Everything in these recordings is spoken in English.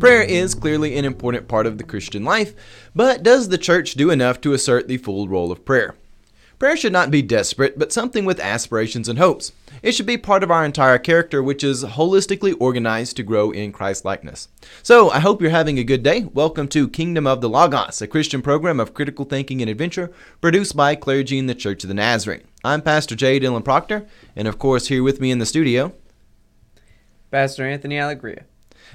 Prayer is clearly an important part of the Christian life, but does the church do enough to assert the full role of prayer? Prayer should not be desperate, but something with aspirations and hopes. It should be part of our entire character, which is holistically organized to grow in Christ likeness. So, I hope you're having a good day. Welcome to Kingdom of the Logos, a Christian program of critical thinking and adventure produced by clergy in the Church of the Nazarene. I'm Pastor J. Dylan Proctor, and of course, here with me in the studio, Pastor Anthony Allegria.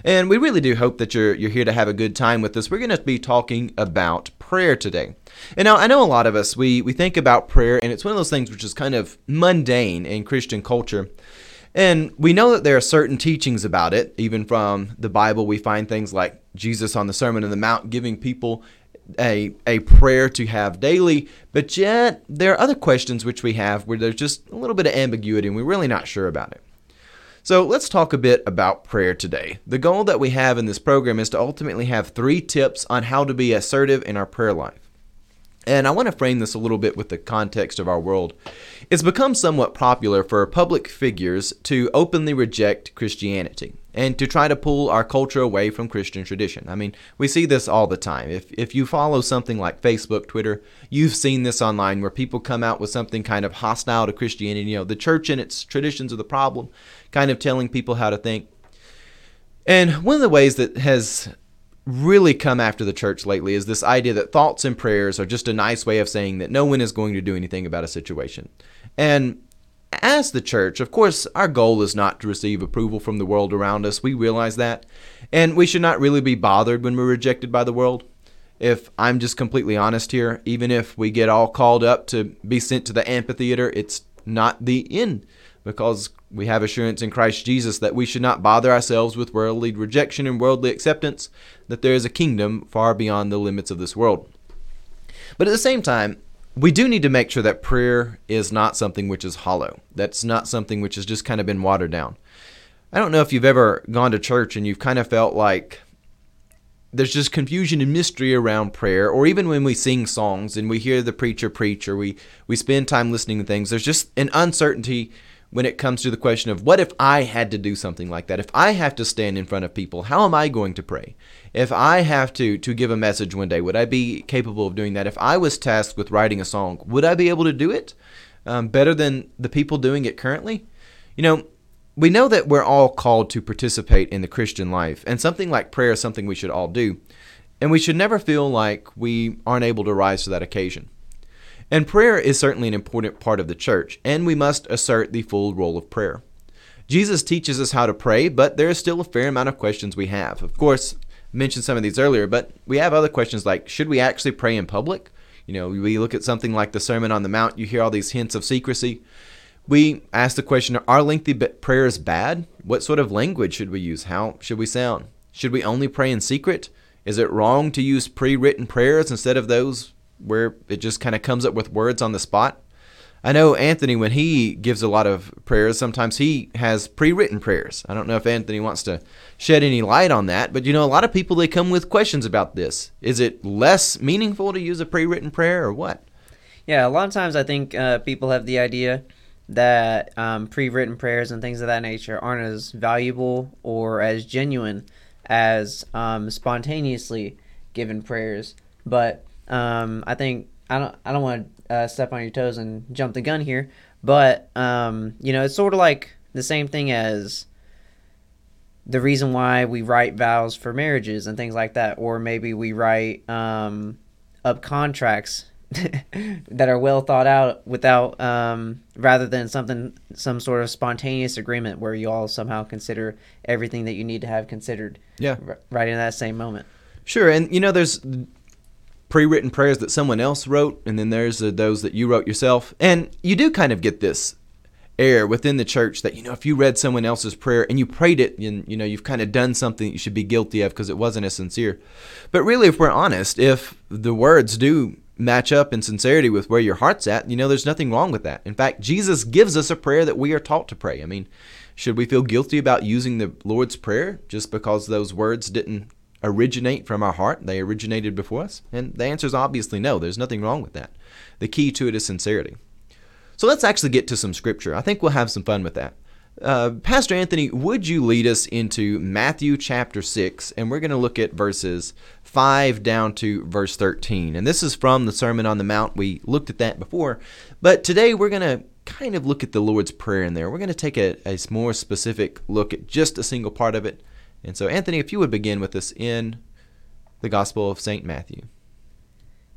And we really do hope that you're you're here to have a good time with us. We're going to be talking about prayer today. And now I know a lot of us we we think about prayer and it's one of those things which is kind of mundane in Christian culture. And we know that there are certain teachings about it. Even from the Bible, we find things like Jesus on the Sermon on the Mount giving people a, a prayer to have daily. But yet, there are other questions which we have where there's just a little bit of ambiguity and we're really not sure about it. So let's talk a bit about prayer today. The goal that we have in this program is to ultimately have three tips on how to be assertive in our prayer life. And I want to frame this a little bit with the context of our world. It's become somewhat popular for public figures to openly reject Christianity and to try to pull our culture away from Christian tradition. I mean, we see this all the time. If, if you follow something like Facebook, Twitter, you've seen this online where people come out with something kind of hostile to Christianity. You know, the church and its traditions are the problem, kind of telling people how to think. And one of the ways that has really come after the church lately is this idea that thoughts and prayers are just a nice way of saying that no one is going to do anything about a situation. And as the church, of course, our goal is not to receive approval from the world around us. We realize that. And we should not really be bothered when we're rejected by the world. If I'm just completely honest here, even if we get all called up to be sent to the amphitheater, it's not the end because we have assurance in Christ Jesus that we should not bother ourselves with worldly rejection and worldly acceptance, that there is a kingdom far beyond the limits of this world. But at the same time, we do need to make sure that prayer is not something which is hollow. That's not something which has just kind of been watered down. I don't know if you've ever gone to church and you've kind of felt like there's just confusion and mystery around prayer, or even when we sing songs and we hear the preacher preach or we, we spend time listening to things, there's just an uncertainty when it comes to the question of what if I had to do something like that? If I have to stand in front of people, how am I going to pray? If I have to to give a message one day, would I be capable of doing that? If I was tasked with writing a song, would I be able to do it um, better than the people doing it currently? You know, we know that we're all called to participate in the Christian life, and something like prayer is something we should all do. And we should never feel like we aren't able to rise to that occasion. And prayer is certainly an important part of the church, and we must assert the full role of prayer. Jesus teaches us how to pray, but there is still a fair amount of questions we have. Of course, I mentioned some of these earlier, but we have other questions like should we actually pray in public? You know, we look at something like the Sermon on the Mount, you hear all these hints of secrecy. We ask the question are lengthy prayers bad? What sort of language should we use? How should we sound? Should we only pray in secret? Is it wrong to use pre written prayers instead of those where it just kind of comes up with words on the spot. I know Anthony, when he gives a lot of prayers, sometimes he has pre written prayers. I don't know if Anthony wants to shed any light on that, but you know, a lot of people they come with questions about this. Is it less meaningful to use a pre written prayer or what? Yeah, a lot of times I think uh, people have the idea that um, pre written prayers and things of that nature aren't as valuable or as genuine as um, spontaneously given prayers. But um, I think I don't I don't want to uh, step on your toes and jump the gun here, but um, you know it's sort of like the same thing as the reason why we write vows for marriages and things like that, or maybe we write um, up contracts that are well thought out without um, rather than something some sort of spontaneous agreement where you all somehow consider everything that you need to have considered yeah. right in that same moment. Sure and you know there's pre-written prayers that someone else wrote, and then there's uh, those that you wrote yourself. And you do kind of get this air within the church that you know if you read someone else's prayer and you prayed it and you know you've kind of done something you should be guilty of because it wasn't as sincere. But really if we're honest if the words do match up in sincerity with where your heart's at you know there's nothing wrong with that. In fact jesus gives us a prayer that we are taught to pray. I mean should we feel guilty about using the lord's prayer just because those words didn't originate from our heart? They originated before us? And the answer is obviously no. There's nothing wrong with that. The key to it is sincerity. So let's actually get to some scripture. I think we'll have some fun with that. Uh, Pastor Anthony, would you lead us into Matthew chapter 6? And we're going to look at verses 5 down to verse 13. And this is from the Sermon on the Mount. We looked at that before. But today we're going to kind of look at the Lord's Prayer in there. We're going to take a, a more specific look at just a single part of it. And so, Anthony, if you would begin with us in the Gospel of St. Matthew.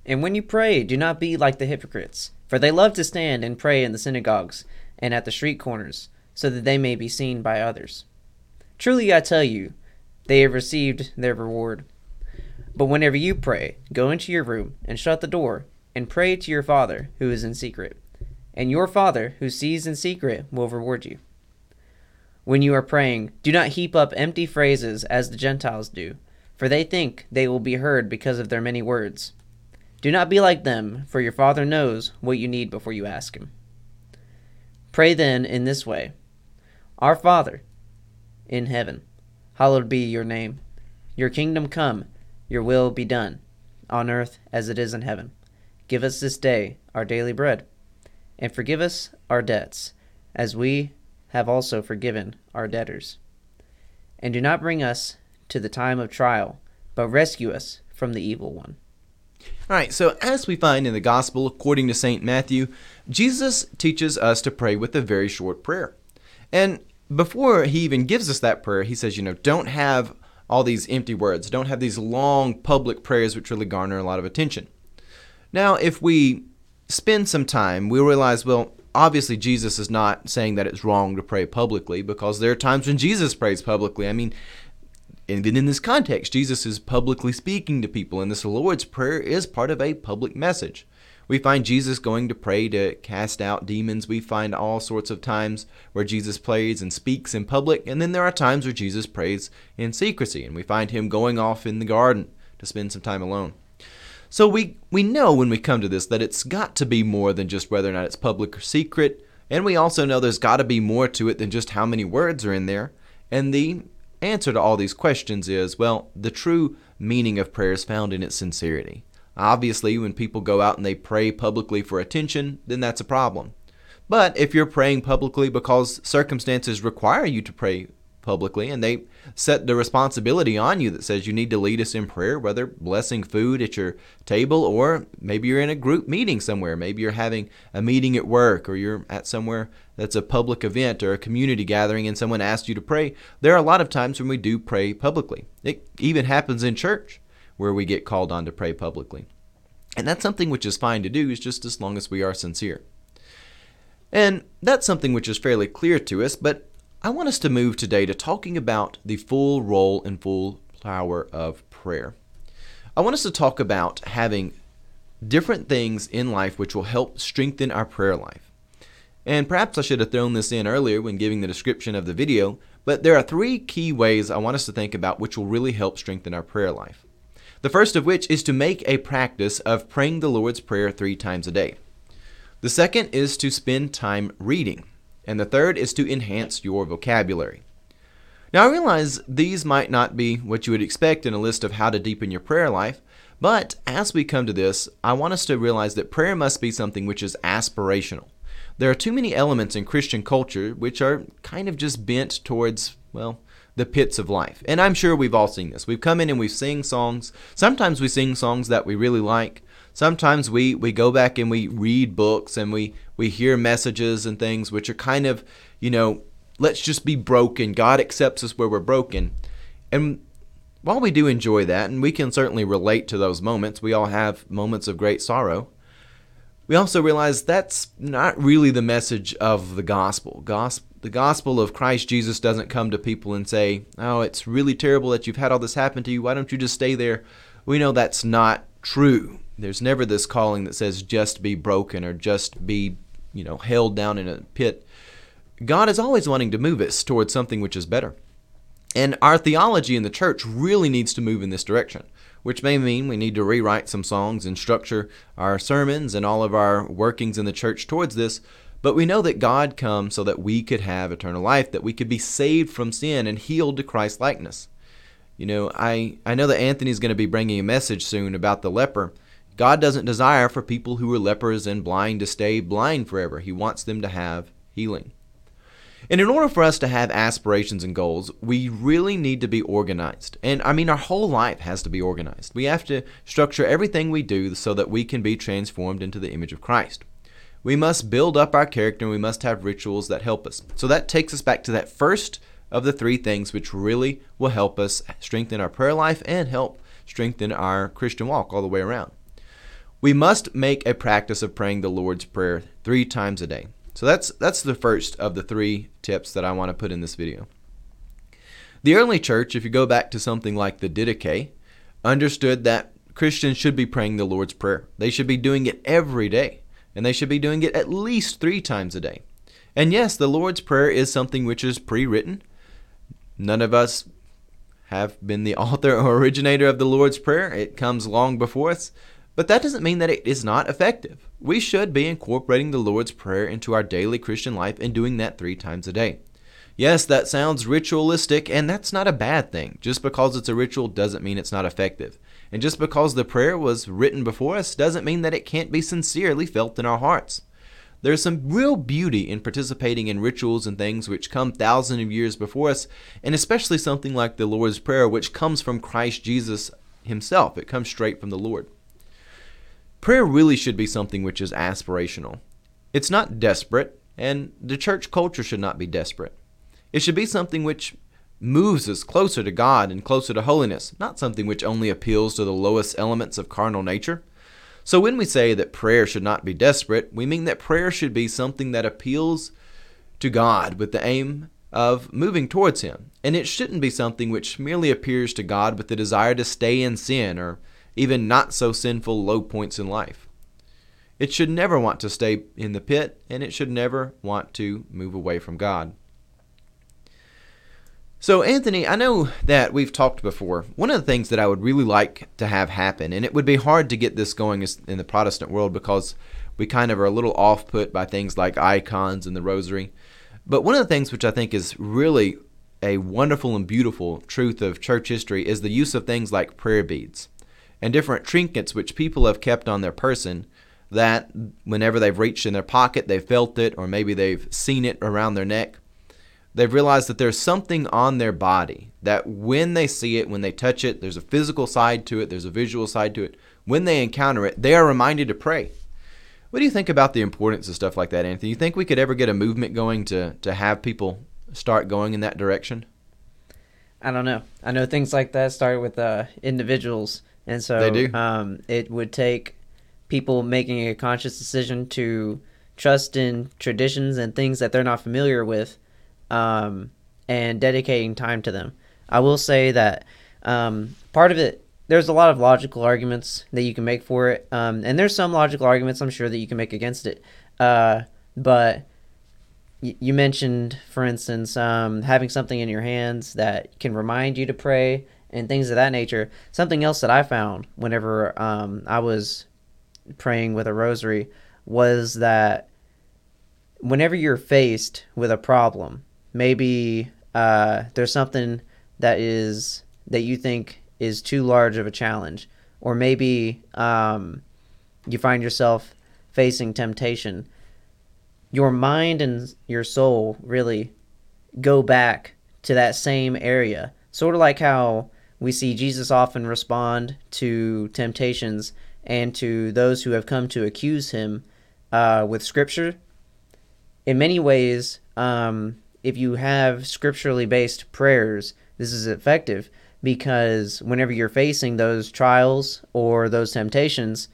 And when you pray, do not be like the hypocrites, for they love to stand and pray in the synagogues and at the street corners so that they may be seen by others. Truly I tell you, they have received their reward. But whenever you pray, go into your room and shut the door, and pray to your Father who is in secret. And your Father who sees in secret will reward you. When you are praying, do not heap up empty phrases as the Gentiles do, for they think they will be heard because of their many words. Do not be like them, for your Father knows what you need before you ask Him. Pray then in this way our Father, in heaven, hallowed be your name. Your kingdom come, your will be done, on earth as it is in heaven. Give us this day our daily bread, and forgive us our debts, as we have also forgiven our debtors. And do not bring us to the time of trial, but rescue us from the evil one. All right, so as we find in the Gospel according to St. Matthew, Jesus teaches us to pray with a very short prayer. And before he even gives us that prayer, he says, you know, don't have all these empty words. Don't have these long public prayers which really garner a lot of attention. Now, if we spend some time, we realize, well, obviously Jesus is not saying that it's wrong to pray publicly because there are times when Jesus prays publicly. I mean, even in this context, Jesus is publicly speaking to people, and this Lord's Prayer is part of a public message. We find Jesus going to pray to cast out demons. We find all sorts of times where Jesus prays and speaks in public, and then there are times where Jesus prays in secrecy, and we find him going off in the garden to spend some time alone. So we, we know when we come to this that it's got to be more than just whether or not it's public or secret, and we also know there's got to be more to it than just how many words are in there. And the answer to all these questions is well, the true meaning of prayer is found in its sincerity. Obviously, when people go out and they pray publicly for attention, then that's a problem. But if you're praying publicly because circumstances require you to pray publicly and they set the responsibility on you that says you need to lead us in prayer, whether blessing food at your table or maybe you're in a group meeting somewhere. Maybe you're having a meeting at work or you're at somewhere that's a public event or a community gathering and someone asks you to pray. There are a lot of times when we do pray publicly. It even happens in church where we get called on to pray publicly. And that's something which is fine to do, is just as long as we are sincere. And that's something which is fairly clear to us, but I want us to move today to talking about the full role and full power of prayer. I want us to talk about having different things in life which will help strengthen our prayer life. And perhaps I should have thrown this in earlier when giving the description of the video, but there are three key ways I want us to think about which will really help strengthen our prayer life. The first of which is to make a practice of praying the Lord's Prayer three times a day. The second is to spend time reading. And the third is to enhance your vocabulary. Now, I realize these might not be what you would expect in a list of how to deepen your prayer life, but as we come to this, I want us to realize that prayer must be something which is aspirational. There are too many elements in Christian culture which are kind of just bent towards, well, the pits of life. And I'm sure we've all seen this. We've come in and we've sing songs. Sometimes we sing songs that we really like. Sometimes we, we go back and we read books and we, we hear messages and things which are kind of, you know, let's just be broken. God accepts us where we're broken. And while we do enjoy that, and we can certainly relate to those moments, we all have moments of great sorrow. We also realize that's not really the message of the gospel. gospel the gospel of Christ Jesus doesn't come to people and say, Oh, it's really terrible that you've had all this happen to you. Why don't you just stay there? We know that's not true. There's never this calling that says just be broken or just be, you know, held down in a pit. God is always wanting to move us towards something which is better. And our theology in the church really needs to move in this direction, which may mean we need to rewrite some songs and structure our sermons and all of our workings in the church towards this. But we know that God comes so that we could have eternal life, that we could be saved from sin and healed to Christ likeness. You know, I, I know that Anthony's going to be bringing a message soon about the leper. God doesn't desire for people who are lepers and blind to stay blind forever. He wants them to have healing. And in order for us to have aspirations and goals, we really need to be organized. And I mean, our whole life has to be organized. We have to structure everything we do so that we can be transformed into the image of Christ. We must build up our character and we must have rituals that help us. So that takes us back to that first of the three things which really will help us strengthen our prayer life and help strengthen our Christian walk all the way around. We must make a practice of praying the Lord's Prayer three times a day. So that's that's the first of the three tips that I want to put in this video. The early church, if you go back to something like the Didache, understood that Christians should be praying the Lord's Prayer. They should be doing it every day, and they should be doing it at least three times a day. And yes, the Lord's Prayer is something which is pre written. None of us have been the author or originator of the Lord's Prayer, it comes long before us. But that doesn't mean that it is not effective. We should be incorporating the Lord's Prayer into our daily Christian life and doing that three times a day. Yes, that sounds ritualistic, and that's not a bad thing. Just because it's a ritual doesn't mean it's not effective. And just because the prayer was written before us doesn't mean that it can't be sincerely felt in our hearts. There's some real beauty in participating in rituals and things which come thousands of years before us, and especially something like the Lord's Prayer, which comes from Christ Jesus himself. It comes straight from the Lord. Prayer really should be something which is aspirational. It's not desperate, and the church culture should not be desperate. It should be something which moves us closer to God and closer to holiness, not something which only appeals to the lowest elements of carnal nature. So when we say that prayer should not be desperate, we mean that prayer should be something that appeals to God with the aim of moving towards Him. And it shouldn't be something which merely appears to God with the desire to stay in sin or even not so sinful low points in life. It should never want to stay in the pit, and it should never want to move away from God. So, Anthony, I know that we've talked before. One of the things that I would really like to have happen, and it would be hard to get this going in the Protestant world because we kind of are a little off put by things like icons and the rosary. But one of the things which I think is really a wonderful and beautiful truth of church history is the use of things like prayer beads and different trinkets which people have kept on their person that whenever they've reached in their pocket, they've felt it, or maybe they've seen it around their neck. They've realized that there's something on their body that when they see it, when they touch it, there's a physical side to it, there's a visual side to it. When they encounter it, they are reminded to pray. What do you think about the importance of stuff like that, Anthony? You think we could ever get a movement going to, to have people start going in that direction? I don't know. I know things like that start with uh, individuals and so they do. Um, it would take people making a conscious decision to trust in traditions and things that they're not familiar with um, and dedicating time to them. I will say that um, part of it, there's a lot of logical arguments that you can make for it. Um, and there's some logical arguments I'm sure that you can make against it. Uh, but you mentioned, for instance, um, having something in your hands that can remind you to pray and things of that nature. Something else that I found whenever um, I was praying with a rosary was that whenever you're faced with a problem, maybe uh, there's something that is that you think is too large of a challenge, or maybe um, you find yourself facing temptation. Your mind and your soul really go back to that same area, sort of like how we see Jesus often respond to temptations and to those who have come to accuse him uh, with Scripture. In many ways, um, if you have scripturally based prayers, this is effective because whenever you're facing those trials or those temptations,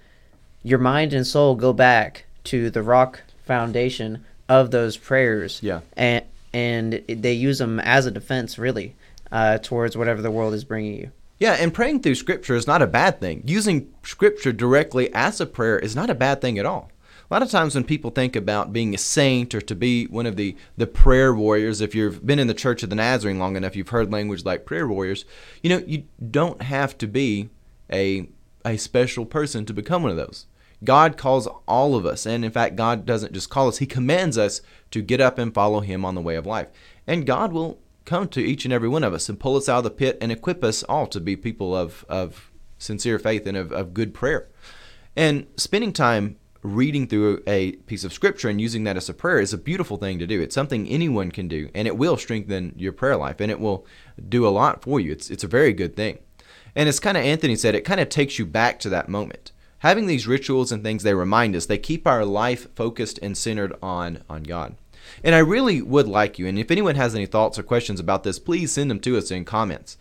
your mind and soul go back to the rock foundation of those prayers. Yeah. And and they use them as a defense, really uh, towards whatever the world is bringing you. Yeah, and praying through Scripture is not a bad thing. Using Scripture directly as a prayer is not a bad thing at all. A lot of times when people think about being a saint or to be one of the, the prayer warriors, if you've been in the Church of the Nazarene long enough, you've heard language like prayer warriors. You know, you don't have to be a a special person to become one of those. God calls all of us, and in fact, God doesn't just call us, He commands us to get up and follow Him on the way of life. And God will come to each and every one of us and pull us out of the pit and equip us all to be people of, of sincere faith and of, of good prayer. And spending time reading through a piece of scripture and using that as a prayer is a beautiful thing to do. It's something anyone can do, and it will strengthen your prayer life, and it will do a lot for you. It's it's a very good thing. And as kind of Anthony said, it kind of takes you back to that moment. Having these rituals and things, they remind us, they keep our life focused and centered on on God. And I really would like you, and if anyone has any thoughts or questions about this, please send them to us in comments.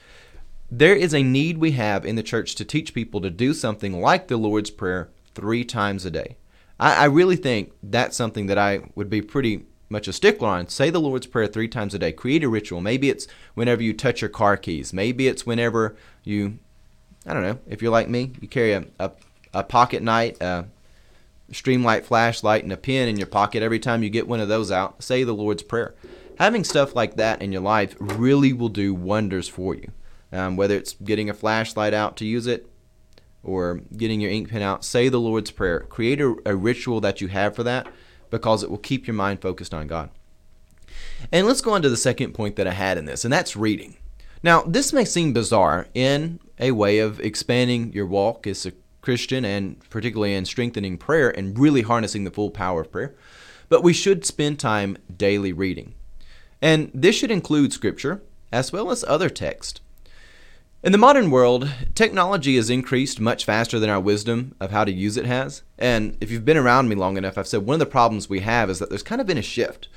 There is a need we have in the church to teach people to do something like the Lord's Prayer three times a day. I, I really think that's something that I would be pretty much a stickler on. Say the Lord's Prayer three times a day. Create a ritual. Maybe it's whenever you touch your car keys. Maybe it's whenever you, I don't know, if you're like me, you carry a, a, a pocket knife, streamlight flashlight, and a pen in your pocket every time you get one of those out. Say the Lord's Prayer. Having stuff like that in your life really will do wonders for you. Um, whether it's getting a flashlight out to use it or getting your ink pen out, say the Lord's Prayer. Create a, a ritual that you have for that because it will keep your mind focused on God. And let's go on to the second point that I had in this, and that's reading. Now, this may seem bizarre in a way of expanding your walk a Christian and particularly in strengthening prayer and really harnessing the full power of prayer, but we should spend time daily reading. And this should include scripture as well as other text. In the modern world, technology has increased much faster than our wisdom of how to use it has. And if you've been around me long enough, I've said one of the problems we have is that there's kind of been a shift.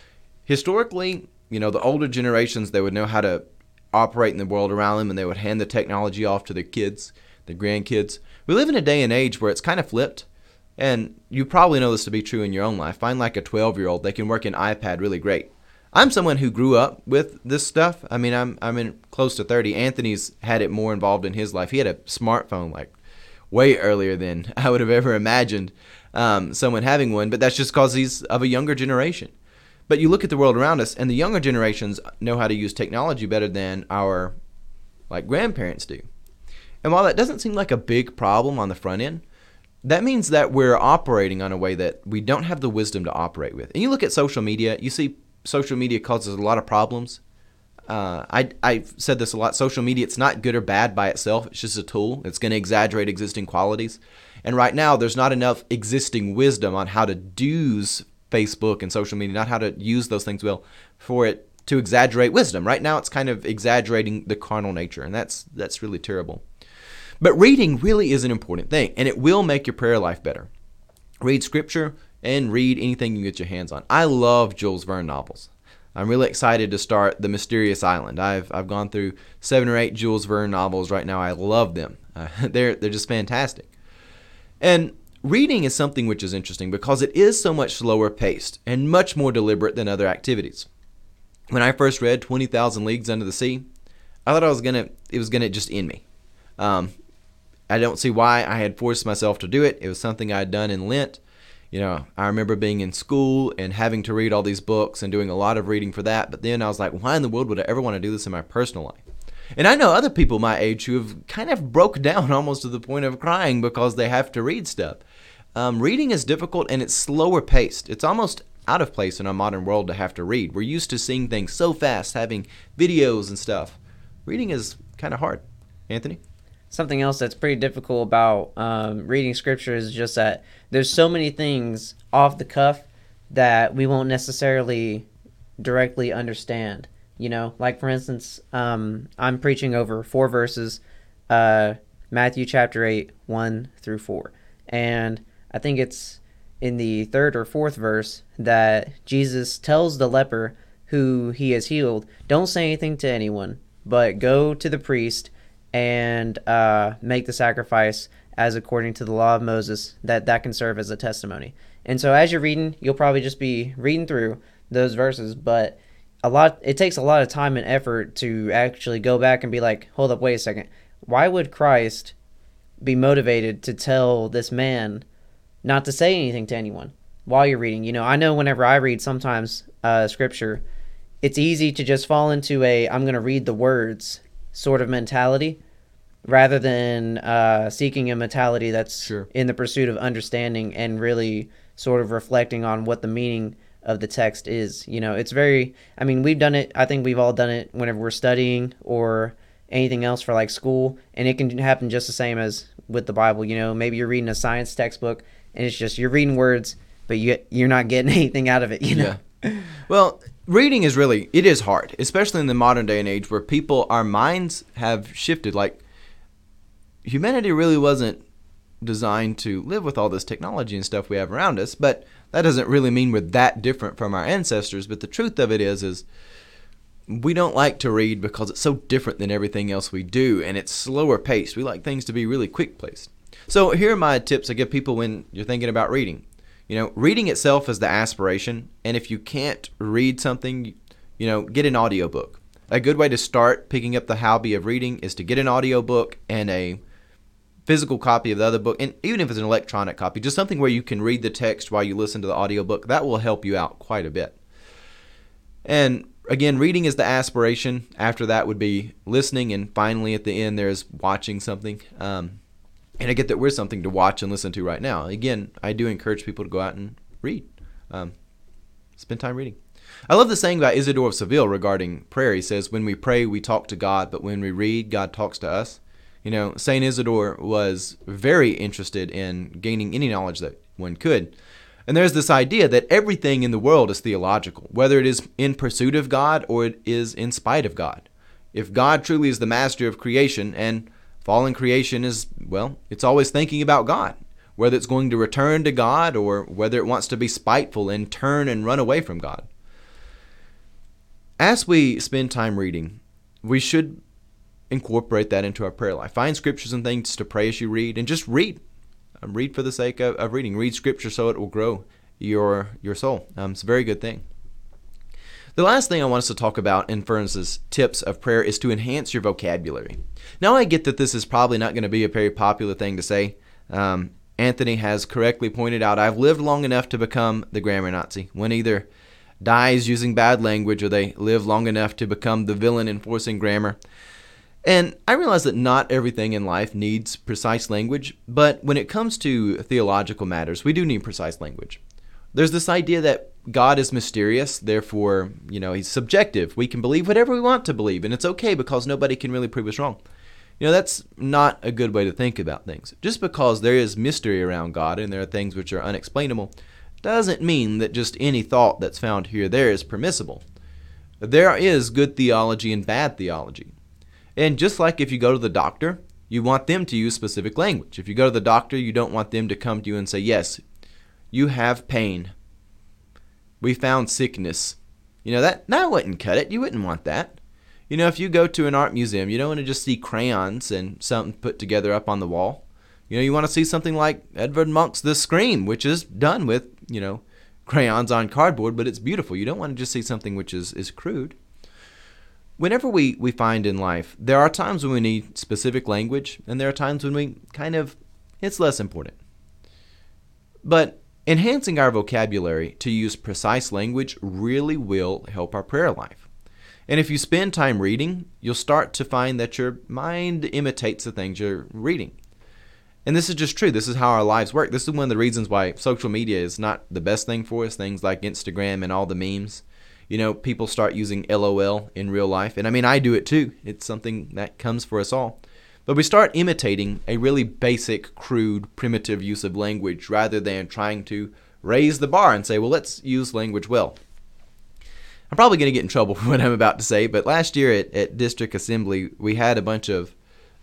Historically, you know, the older generations, they would know how to operate in the world around them and they would hand the technology off to their kids, their grandkids. We live in a day and age where it's kind of flipped. And you probably know this to be true in your own life. Find like a 12 year old, they can work an iPad really great. I'm someone who grew up with this stuff. I mean, I'm I'm in close to 30. Anthony's had it more involved in his life. He had a smartphone like way earlier than I would have ever imagined um, someone having one. But that's just because he's of a younger generation. But you look at the world around us, and the younger generations know how to use technology better than our like grandparents do. And while that doesn't seem like a big problem on the front end, that means that we're operating on a way that we don't have the wisdom to operate with. And you look at social media, you see social media causes a lot of problems. Uh, I, I've said this a lot. Social media, it's not good or bad by itself. It's just a tool. It's going to exaggerate existing qualities. And right now, there's not enough existing wisdom on how to use Facebook and social media, not how to use those things well, for it to exaggerate wisdom. Right now, it's kind of exaggerating the carnal nature, and that's that's really terrible. But reading really is an important thing, and it will make your prayer life better. Read scripture, and read anything you get your hands on. I love Jules Verne novels. I'm really excited to start The Mysterious Island. I've, I've gone through seven or eight Jules Verne novels right now. I love them. Uh, they're, they're just fantastic. And reading is something which is interesting because it is so much slower paced and much more deliberate than other activities. When I first read 20,000 Leagues Under the Sea, I thought I was gonna it was gonna just end me. Um, I don't see why I had forced myself to do it. It was something I had done in Lent, you know, I remember being in school and having to read all these books and doing a lot of reading for that. But then I was like, why in the world would I ever want to do this in my personal life? And I know other people my age who have kind of broke down almost to the point of crying because they have to read stuff. Um, reading is difficult and it's slower paced. It's almost out of place in our modern world to have to read. We're used to seeing things so fast, having videos and stuff. Reading is kind of hard. Anthony? Something else that's pretty difficult about um, reading scripture is just that there's so many things off the cuff that we won't necessarily directly understand. You know, like for instance, um, I'm preaching over four verses, uh, Matthew chapter 8, 1 through 4. And I think it's in the third or fourth verse that Jesus tells the leper who he has healed, Don't say anything to anyone, but go to the priest and uh, make the sacrifice as according to the law of Moses, that that can serve as a testimony. And so as you're reading, you'll probably just be reading through those verses, but a lot it takes a lot of time and effort to actually go back and be like, hold up, wait a second. Why would Christ be motivated to tell this man not to say anything to anyone while you're reading? You know, I know whenever I read sometimes uh, scripture, it's easy to just fall into a I'm going to read the words sort of mentality rather than uh, seeking a mentality that's sure. in the pursuit of understanding and really sort of reflecting on what the meaning of the text is. You know, it's very, I mean, we've done it, I think we've all done it whenever we're studying or anything else for like school, and it can happen just the same as with the Bible. You know, maybe you're reading a science textbook and it's just you're reading words, but you you're not getting anything out of it. You know. Yeah. Well, reading is really it is hard, especially in the modern day and age where people our minds have shifted. Like humanity really wasn't designed to live with all this technology and stuff we have around us, but that doesn't really mean we're that different from our ancestors. But the truth of it is, is we don't like to read because it's so different than everything else we do, and it's slower paced. We like things to be really quick paced. So here are my tips I give people when you're thinking about reading. You know, reading itself is the aspiration, and if you can't read something, you know, get an audiobook. A good way to start picking up the hobby of reading is to get an audiobook and a physical copy of the other book, and even if it's an electronic copy, just something where you can read the text while you listen to the audiobook, that will help you out quite a bit. And again, reading is the aspiration. After that would be listening, and finally at the end, there's watching something. Um, and I get that we're something to watch and listen to right now. Again, I do encourage people to go out and read, um, spend time reading. I love the saying about Isidore of Seville regarding prayer. He says, When we pray, we talk to God, but when we read, God talks to us. You know, St. Isidore was very interested in gaining any knowledge that one could. And there's this idea that everything in the world is theological, whether it is in pursuit of God or it is in spite of God. If God truly is the master of creation and fallen creation is, well, it's always thinking about God, whether it's going to return to God or whether it wants to be spiteful and turn and run away from God. As we spend time reading, we should incorporate that into our prayer life. Find scriptures and things to pray as you read, and just read. Um, read for the sake of, of, reading. Read scripture so it will grow your your soul. Um, it's a very good thing. The last thing I want us to talk about in Furnace's tips of prayer is to enhance your vocabulary. Now, I get that this is probably not going to be a very popular thing to say. Um, Anthony has correctly pointed out I've lived long enough to become the grammar Nazi. One either dies using bad language or they live long enough to become the villain enforcing grammar. And I realize that not everything in life needs precise language, but when it comes to theological matters, we do need precise language. There's this idea that God is mysterious, therefore, you know, he's subjective. We can believe whatever we want to believe, and it's okay because nobody can really prove us wrong. You know, that's not a good way to think about things. Just because there is mystery around God and there are things which are unexplainable doesn't mean that just any thought that's found here or there is permissible. There is good theology and bad theology. And just like if you go to the doctor, you want them to use specific language. If you go to the doctor, you don't want them to come to you and say, Yes, you have pain. We found sickness. You know, that, that wouldn't cut it. You wouldn't want that. You know, if you go to an art museum, you don't want to just see crayons and something put together up on the wall. You know, you want to see something like Edvard Munch's The Scream, which is done with, you know, crayons on cardboard, but it's beautiful. You don't want to just see something which is, is crude whenever we, we find in life, there are times when we need specific language, and there are times when we kind of, it's less important. But enhancing our vocabulary to use precise language really will help our prayer life. And if you spend time reading, you'll start to find that your mind imitates the things you're reading. And this is just true. This is how our lives work. This is one of the reasons why social media is not the best thing for us. Things like Instagram and all the memes you know, people start using LOL in real life. And I mean, I do it too. It's something that comes for us all. But we start imitating a really basic, crude, primitive use of language rather than trying to raise the bar and say, well, let's use language well. I'm probably going to get in trouble for what I'm about to say, but last year at, at District Assembly, we had a bunch of,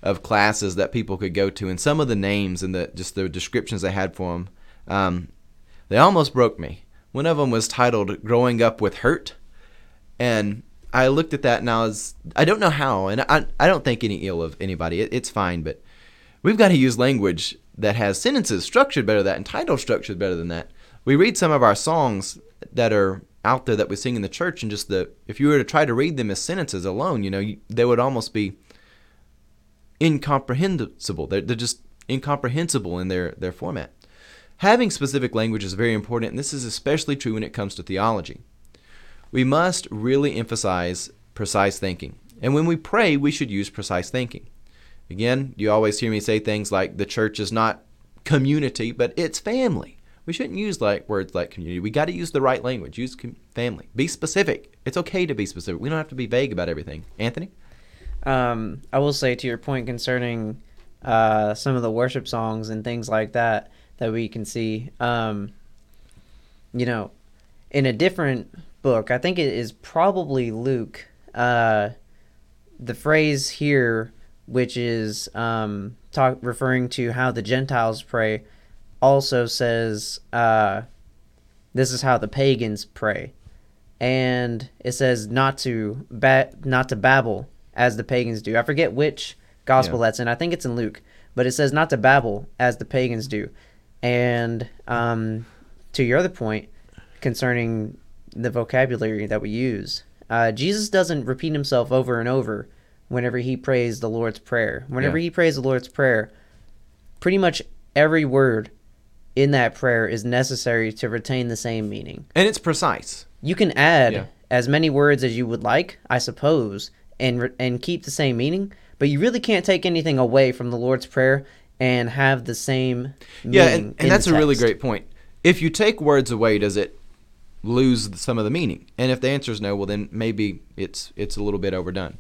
of classes that people could go to, and some of the names and the just the descriptions they had for them, um, they almost broke me. One of them was titled "Growing Up with Hurt," and I looked at that and I was I don't know how, and I I don't think any ill of anybody. It, it's fine, but we've got to use language that has sentences structured better than that and titles structured better than that. We read some of our songs that are out there that we sing in the church, and just the if you were to try to read them as sentences alone, you know, you, they would almost be incomprehensible. They're, they're just incomprehensible in their, their format. Having specific language is very important, and this is especially true when it comes to theology. We must really emphasize precise thinking. And when we pray, we should use precise thinking. Again, you always hear me say things like the church is not community, but it's family. We shouldn't use like words like community. We got to use the right language. Use com- family. Be specific. It's okay to be specific. We don't have to be vague about everything. Anthony? Um, I will say to your point concerning uh, some of the worship songs and things like that that we can see. Um, you know, in a different book, I think it is probably Luke. Uh, the phrase here, which is um, talk referring to how the Gentiles pray, also says uh, this is how the pagans pray, and it says not to ba- not to babble as the pagans do. I forget which gospel Yeah. that's in. I think it's in Luke, but it says not to babble as the pagans do. And um, to your other point concerning the vocabulary that we use, uh, Jesus doesn't repeat himself over and over whenever he prays the Lord's Prayer. Whenever Yeah. he prays the Lord's Prayer, pretty much every word in that prayer is necessary to retain the same meaning. And it's precise. You can add Yeah. as many words as you would like, I suppose, and re- and keep the same meaning, but you really can't take anything away from the Lord's Prayer and have the same meaning. Yeah, and, and that's a really great point. If you take words away, does it lose some of the meaning? And if the answer is no, well then maybe it's it's a little bit overdone.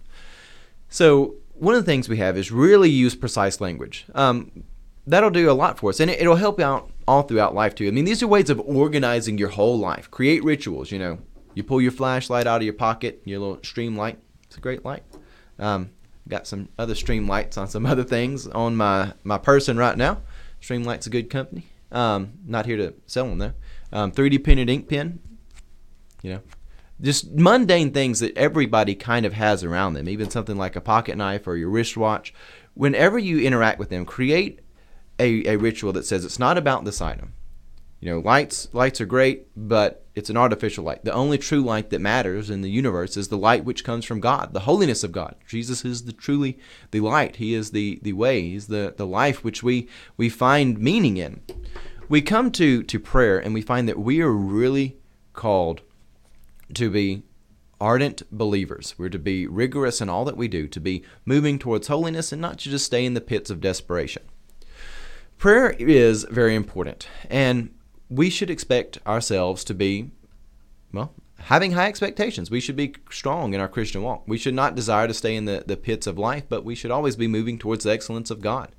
So one of the things we have is really use precise language. Um, that'll do a lot for us, and it, it'll help out all throughout life too. I mean, these are ways of organizing your whole life. Create rituals. You know, you pull your flashlight out of your pocket, your little Streamlight. It's a great light. Um, got some other Streamlights on some other things on my my person right now. Streamlight's a good company. Um, not here to sell them though. Um, 3D printed ink pen. You know, just mundane things that everybody kind of has around them. Even something like a pocket knife or your wristwatch. Whenever you interact with them, create a, a ritual that says it's not about this item. You know, lights lights are great, but it's an artificial light. The only true light that matters in the universe is the light which comes from God, the holiness of God. Jesus is the truly the light. He is the the way. He's the the life which we we find meaning in. We come to to prayer and we find that we are really called to be ardent believers. We're to be rigorous in all that we do, to be moving towards holiness and not to just stay in the pits of desperation. Prayer is very important, and we should expect ourselves to be, well, having high expectations. We should be strong in our Christian walk. We should not desire to stay in the, the pits of life, but we should always be moving towards the excellence of God.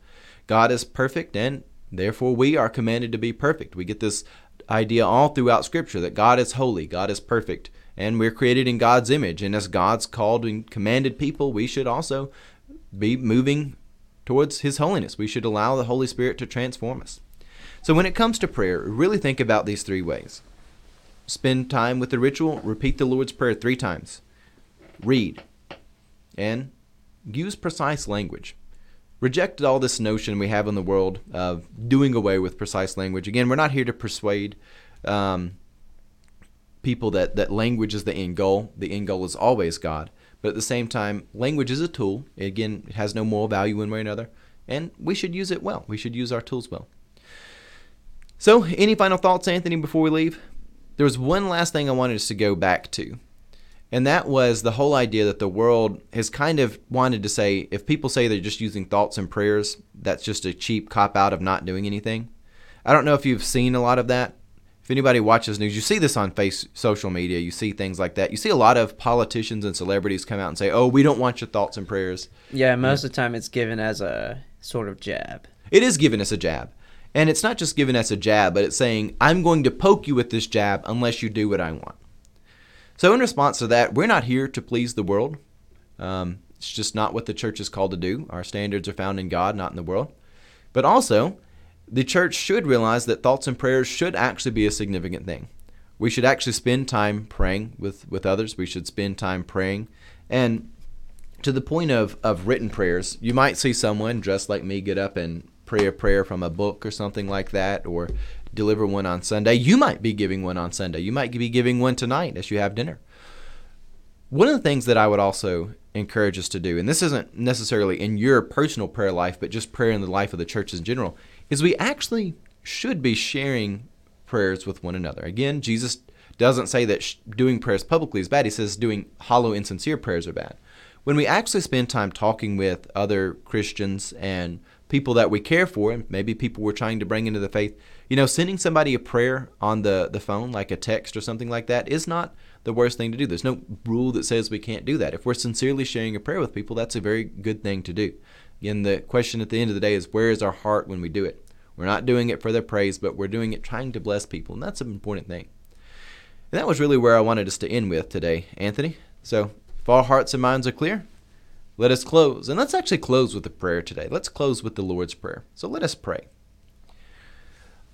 God is perfect, and therefore we are commanded to be perfect. We get this idea all throughout Scripture that God is holy, God is perfect, and we're created in God's image. And as God's called and commanded people, we should also be moving towards His holiness. We should allow the Holy Spirit to transform us. So when it comes to prayer, really think about these three ways spend time with the ritual, repeat the Lord's Prayer three times, read, and use precise language. Reject all this notion we have in the world of doing away with precise language. Again, we're not here to persuade um, people that, that language is the end goal. The end goal is always God. But at the same time, language is a tool. Again, it has no moral value one way or another. And we should use it well. We should use our tools well. So, any final thoughts, Anthony, before we leave? There was one last thing I wanted us to go back to, and that was the whole idea that the world has kind of wanted to say if people say they're just using thoughts and prayers, that's just a cheap cop out of not doing anything. I don't know if you've seen a lot of that. If anybody watches news, you see this on face social media. You see things like that. You see a lot of politicians and celebrities come out and say, "Oh, we don't want your thoughts and prayers." Yeah, most of the time it's given as a sort of jab. It is giving us a jab. And it's not just giving us a jab, but it's saying, I'm going to poke you with this jab unless you do what I want. So, in response to that, we're not here to please the world. Um, it's just not what the church is called to do. Our standards are found in God, not in the world. But also, the church should realize that thoughts and prayers should actually be a significant thing. We should actually spend time praying with, with others. We should spend time praying. And to the point of, of written prayers, you might see someone dressed like me get up and pray a prayer from a book or something like that, or deliver one on Sunday. You might be giving one on Sunday. You might be giving one tonight as you have dinner. One of the things that I would also encourage us to do, and this isn't necessarily in your personal prayer life, but just prayer in the life of the church in general, is we actually should be sharing prayers with one another. Again, Jesus doesn't say that sh- doing prayers publicly is bad. He says doing hollow, insincere prayers are bad. When we actually spend time talking with other Christians and people that we care for, and maybe people we're trying to bring into the faith, you know, sending somebody a prayer on the, the phone, like a text or something like that, is not the worst thing to do. There's no rule that says we can't do that. If we're sincerely sharing a prayer with people, that's a very good thing to do. Again, the question at the end of the day is where is our heart when we do it? We're not doing it for their praise, but we're doing it trying to bless people, and that's an important thing. And that was really where I wanted us to end with today, Anthony. So, if our hearts and minds are clear, let us close. And let's actually close with a prayer today. Let's close with the Lord's Prayer. So let us pray.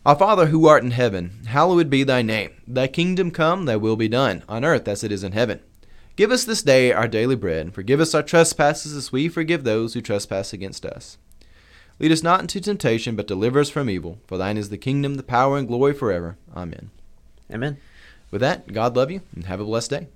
Our Father who art in heaven, hallowed be thy name. Thy kingdom come, thy will be done, on earth as it is in heaven. Give us this day our daily bread, and forgive us our trespasses as we forgive those who trespass against us. Lead us not into temptation, but deliver us from evil. For thine is the kingdom, the power, and glory forever. Amen. Amen. With that, God love you, and have a blessed day.